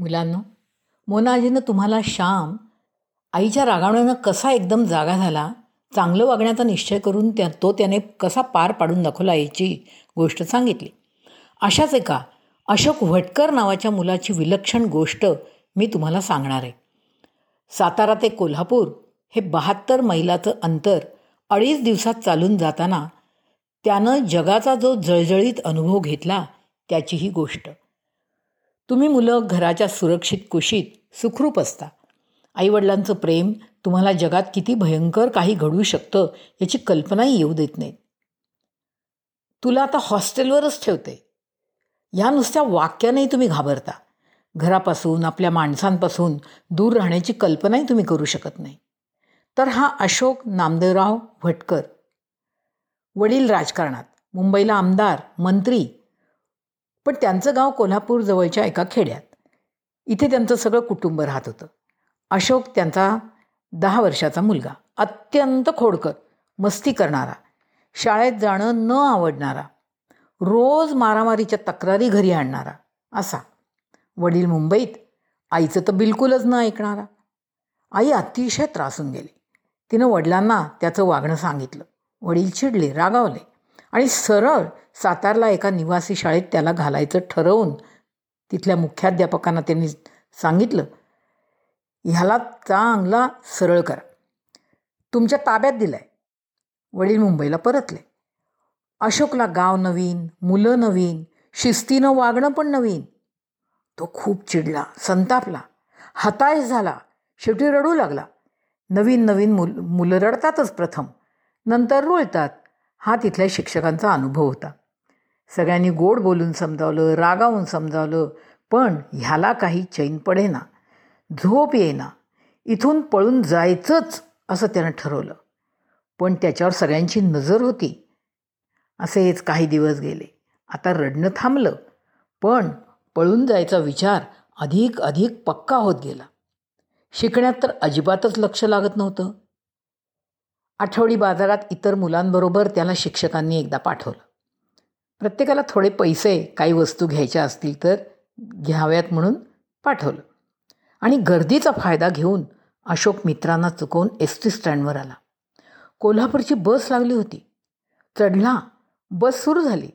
मुलांनो मोनाजीनं तुम्हाला श्याम आईच्या रागावण्यानं कसा एकदम जागा झाला चांगलं वागण्याचा निश्चय करून त्या तो त्याने कसा पार पाडून दाखवला याची गोष्ट सांगितली. अशाच एका अशोक व्हटकर नावाच्या मुलाची विलक्षण गोष्ट मी तुम्हाला सांगणार आहे. सातारा ते कोल्हापूर हे बहात्तर मैलाचं अंतर अडीच दिवसात चालून जाताना त्यानं जगाचा जो जळजळीत अनुभव घेतला त्याची ही गोष्ट. तुम्ही मुलं घराच्या सुरक्षित कुशीत सुखरूप असता. आईवडिलांचं प्रेम तुम्हाला जगात किती भयंकर काही घडू शकतं याची कल्पनाही येऊ देत नाही तुला आता हॉस्टेलवरच ठेवते. या नुसत्या वाक्यानेही तुम्ही घाबरता. घरापासून आपल्या माणसांपासून दूर राहण्याची कल्पनाही तुम्ही करू शकत नाही. तर हा अशोक नामदेवराव भटकर. वडील राजकारणात. मुंबईला आमदार मंत्री पण त्यांचं गाव कोल्हापूर जवळच्या एका खेड्यात. इथे त्यांचं सगळं कुटुंब राहत होतं. अशोक त्यांचा दहा वर्षाचा मुलगा. अत्यंत खोडकर मस्ती करणारा. शाळेत जाणं न आवडणारा. रोज मारामारीच्या तक्रारी घरी आणणारा. असा. वडील मुंबईत आईचं तर बिलकुलच न ऐकणारा. आई अतिशय त्रासून गेली. तिनं वडिलांना त्याचं वागणं सांगितलं. वडील चिडले रागावले. आणि सरळ सातारला एका निवासी शाळेत त्याला घालायचं ठरवून तिथल्या मुख्याध्यापकांना त्यांनी सांगितलं ह्याला चांगला सरळ करा. तुमच्या ताब्यात दिलाय. वडील मुंबईला परतले. अशोकला गाव नवीन मुलं नवीन शिस्तीनं वागणं पण नवीन. तो खूप चिडला संतापला हताश झाला शेवटी रडू लागला. नवीन नवीन मुल मुलं रडतातच प्रथम. नंतर रुळतात हा तिथल्या शिक्षकांचा अनुभव होता. सगळ्यांनी गोड बोलून समजावलं रागावून समजावलं पण ह्याला काही चैन पडेना झोप येईना इथून पळून जायचंच असं त्यानं ठरवलं. पण त्याच्यावर सगळ्यांची नजर होती. असेच काही दिवस गेले. आता रडणं थांबलं पण पळून जायचा विचार अधिक अधिक पक्का होत गेला. शिकण्यात तर अजिबातच लक्ष लागत नव्हतं. आठवडी बाजारात इतर मुलांबरोबर त्याला शिक्षकांनी एकदा पाठवलं. प्रत्येकाला थोडे पैसे काही वस्तू घ्यायच्या असतील तर घ्याव्यात म्हणून पाठवलं. आणि गर्दीचा फायदा घेऊन अशोक मित्रांना चुकवून एस टी स्टँडवर आला. कोल्हापूरची बस लागली होती. चढला बस सुरू झाली.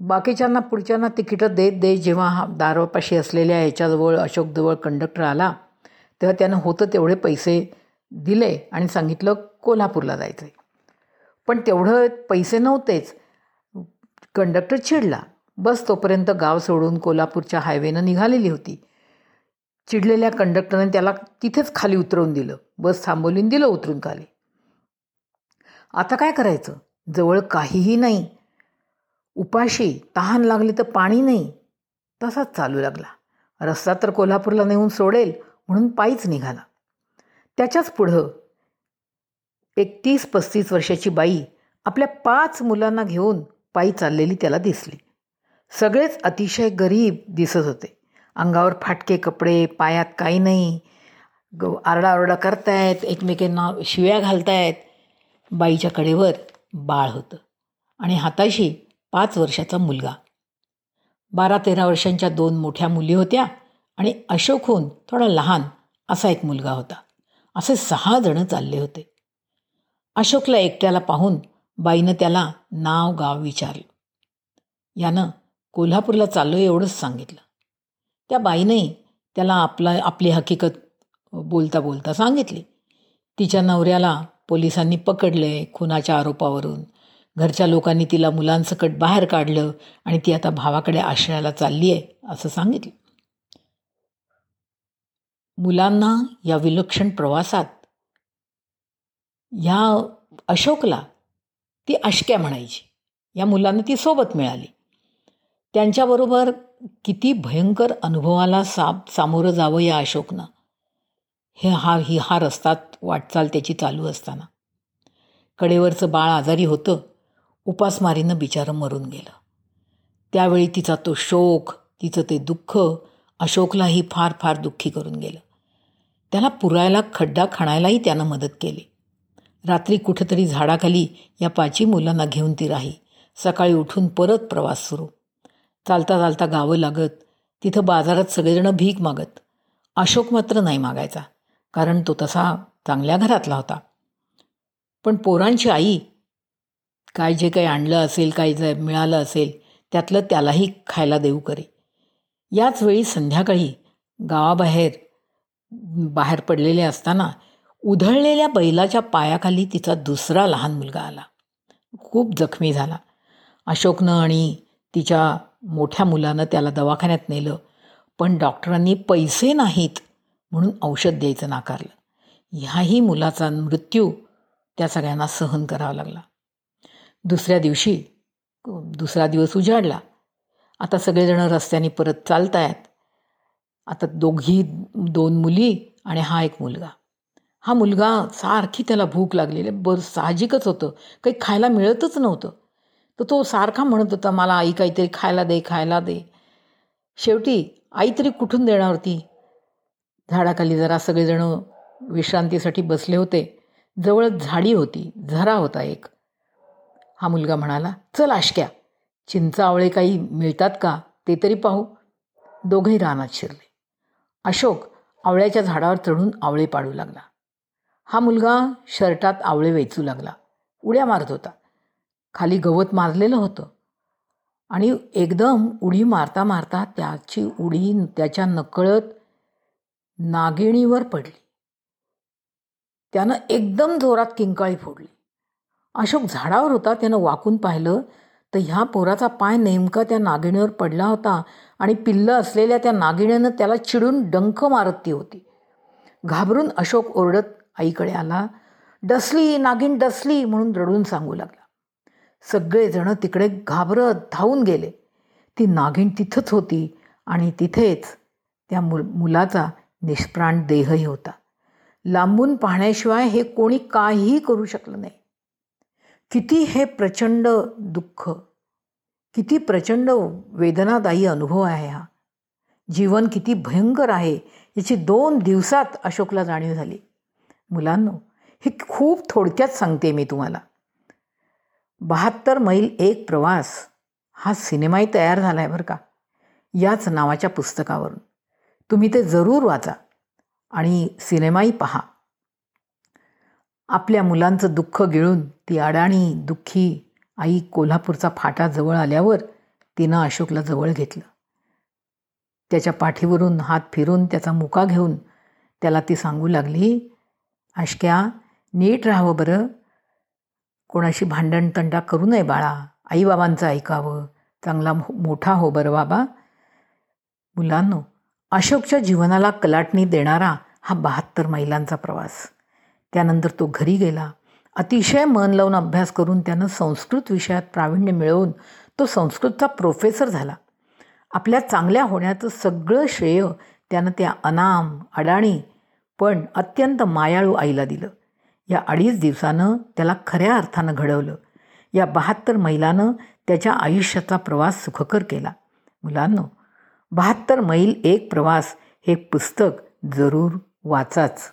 बाकीच्यांना पुढच्यांना तिकीटं देत देत जेव्हा हा दारोपाशी असलेल्या याच्याजवळ अशोकजवळ कंडक्टर आला तेव्हा त्यानं होतं तेवढे पैसे दिले आणि सांगितलं कोल्हापूरला जायचं आहे पण तेवढं पैसे नव्हतेच. कंडक्टर चिडला. बस तोपर्यंत गाव सोडून कोल्हापूरच्या हायवेनं निघालेली होती. चिडलेल्या कंडक्टरने त्याला तिथेच खाली उतरवून दिलं. बस थांबवलीन दिलं उतरून खाली. आता काय करायचं? जवळ काहीही नाही. उपाशी तहान लागली तर पाणी नाही. तसाच चालू लागला. रस्ता तर कोल्हापूरला नेऊन सोडेल म्हणून पायीच निघाला. त्याच्याच पुढं एक तीस पस्तीस वर्षाची बाई आपल्या पाच मुलांना घेऊन पायी चाललेली त्याला दिसली. सगळेच अतिशय गरीब दिसत होते. अंगावर फाटके कपडे पायात काही नाही. ग आरडाओरडा करतायत एकमेकांना शिव्या घालतायत. बाईच्या कडेवर बाळ होतं आणि हाताशी पाच वर्षाचा मुलगा. बारा तेरा वर्षांच्या दोन मोठ्या मुली होत्या आणि अशोकहून थोडा लहान असा एक मुलगा होता. असे सहा जणं चालले होते. अशोकला एकट्याला पाहून बाईनं त्याला नाव गाव विचारलं. यानं कोल्हापूरला चाललो एवढंच सांगितलं. त्या बाईनंही त्याला आपला आपली हकीकत बोलता बोलता सांगितली. तिच्या नवऱ्याला पोलिसांनी पकडले खुनाच्या आरोपावरून. घरच्या लोकांनी तिला मुलांसकट बाहेर काढलं आणि ती आता भावाकडे आश्रयाला चालली आहे असं सांगितलं. मुलांना या विलक्षण प्रवासात ह्या अशोकला ती अशक्या म्हणायची. या मुलांना ती सोबत मिळाली. त्यांच्याबरोबर किती भयंकर अनुभवाला सा सामोरं जावं या अशोकनं. हे हा ही हा रस्तात वाटचाल त्याची चालू असताना. कडेवरचं बाळ आजारी होतं. उपासमारीनं बिचारं मरून गेलं. त्यावेळी तिचा तो शोक तिचं ते दुःख अशोकलाही फार फार दुःखी करून गेलं. त्याला पुरायला खड्डा खणायलाही त्यानं मदत केली. रात्री कुठंतरी झाडाखाली या पाची मुलांना घेऊन ती राही. सकाळी उठून परत प्रवास सुरू. चालता चालता गावं लागत तिथं बाजारात सगळेजणं भीक मागत. अशोक मात्र नाही मागायचा कारण तो तसा चांगल्या घरातला होता. पण पोरांची आई काय जे काही आणलं असेल काय जे मिळालं असेल त्यातलं त्यालाही खायला देऊ करे. याच वेळी संध्याकाळी गावाबाहेर बाहेर पडलेले असताना उधळलेल्या बैलाच्या पायाखाली तिचा दुसरा लहान मुलगा आला. खूप जखमी झाला. अशोकनं आणि तिच्या मोठ्या मुलानं त्याला दवाखान्यात नेलं पण डॉक्टरांनी पैसे नाहीत म्हणून औषध द्यायचं नाकारलं. ह्याही मुलाचा मृत्यू त्या सगळ्यांना सहन करावा लागला. दुसऱ्या दिवशी दुसरा दिवस उजाडला. आता सगळेजण रस्त्याने परत चालत आहेत आता दोघी दोन मुली आणि हा एक मुलगा. हा मुलगा सारखी त्याला भूक लागलेली बरं साहजिकच होतं. काही खायला मिळतच नव्हतं. तर तो सारखा म्हणत होता मला आई काहीतरी खायला दे खायला दे. शेवटी आई तरी कुठून देणार होती झाडाखाली जरा सगळेजणं विश्रांतीसाठी बसले होते. जवळच झाडी होती झरा होता एक. हा मुलगा म्हणाला चल आशक्या चिंचा आवळे काही मिळतात का? ते तरी पाहू. दोघंही रानात शिरले. अशोक आवळ्याच्या झाडावर चढून आवळे पाडू लागला. हा मुलगा शर्टात आवळे वेचू लागला. उड्या मारत होता. खाली गवत मारलेलं होतं. आणि एकदम उडी मारता मारता त्याची उडी त्याच्या नकळत नागिणीवर पडली. त्यानं एकदम जोरात किंकाळी फोडली. अशोक झाडावर होता त्यानं वाकून पाहिलं तर ह्या पोराचा पाय नेमका त्या नागिणीवर पडला होता आणि पिल्लं असलेल्या त्या नागिणीनं त्याला चिडून डंख मारत ती होती. घाबरून अशोक ओरडत आईकडे आला डसली नागिण डसली म्हणून रडून सांगू लागला. सगळेजणं तिकडे घाबरत धावून गेले. ती नागिण तिथंच होती आणि तिथेच त्या मु मुलाचा निष्प्राण देहही होता. लांबून पाहण्याशिवाय हे कोणी काहीही करू शकलं नाही. किती हे प्रचंड दुःख किती प्रचंड वेदनादायी अनुभव आहे हा. जीवन किती भयंकर आहे याची दोन दिवसात अशोकला जाणीव झाली. मुलांनो हे खूप थोडक्यात सांगते मी तुम्हाला. बहात्तर मैल एक प्रवास हा सिनेमाही तयार झाला आहे बरं का याच नावाच्या पुस्तकावरून. तुम्ही ते जरूर वाचा आणि सिनेमाही पहा. आपल्या मुलांचं दुःख गिळून ती अडाणी दुःखी आई कोल्हापूरचा फाटा जवळ आल्यावर तिनं अशोकला जवळ घेतलं. त्याच्या पाठीवरून हात फिरून त्याचा मुका घेऊन त्याला ती सांगू लागली आशक्या नीट राहावं बरं. कोणाशी भांडणतंडा करू नये बाळा. आईबाबांचं ऐकावं. चांगला मोठा हो बरं बाबा. मुलांनो अशोकच्या जीवनाला कलाटणी देणारा हा बहात्तर मैलांचा प्रवास. त्यानंतर तो घरी गेला. अतिशय मन लावून अभ्यास करून त्यानं संस्कृत विषयात प्रावीण्य मिळवून तो संस्कृतचा प्रोफेसर झाला. आपल्या चांगल्या होण्याचं सगळं श्रेय त्यानं त्या अनाम अडाणी पण अत्यंत मायाळू आईला दिलं. या अडीच दिवसानं त्याला खऱ्या अर्थानं घडवलं. या बहात्तर मैलानं त्याच्या आयुष्याचा प्रवास सुखकर केला. मुलांनो बहात्तर मैल एक प्रवास हे पुस्तक जरूर वाचाच.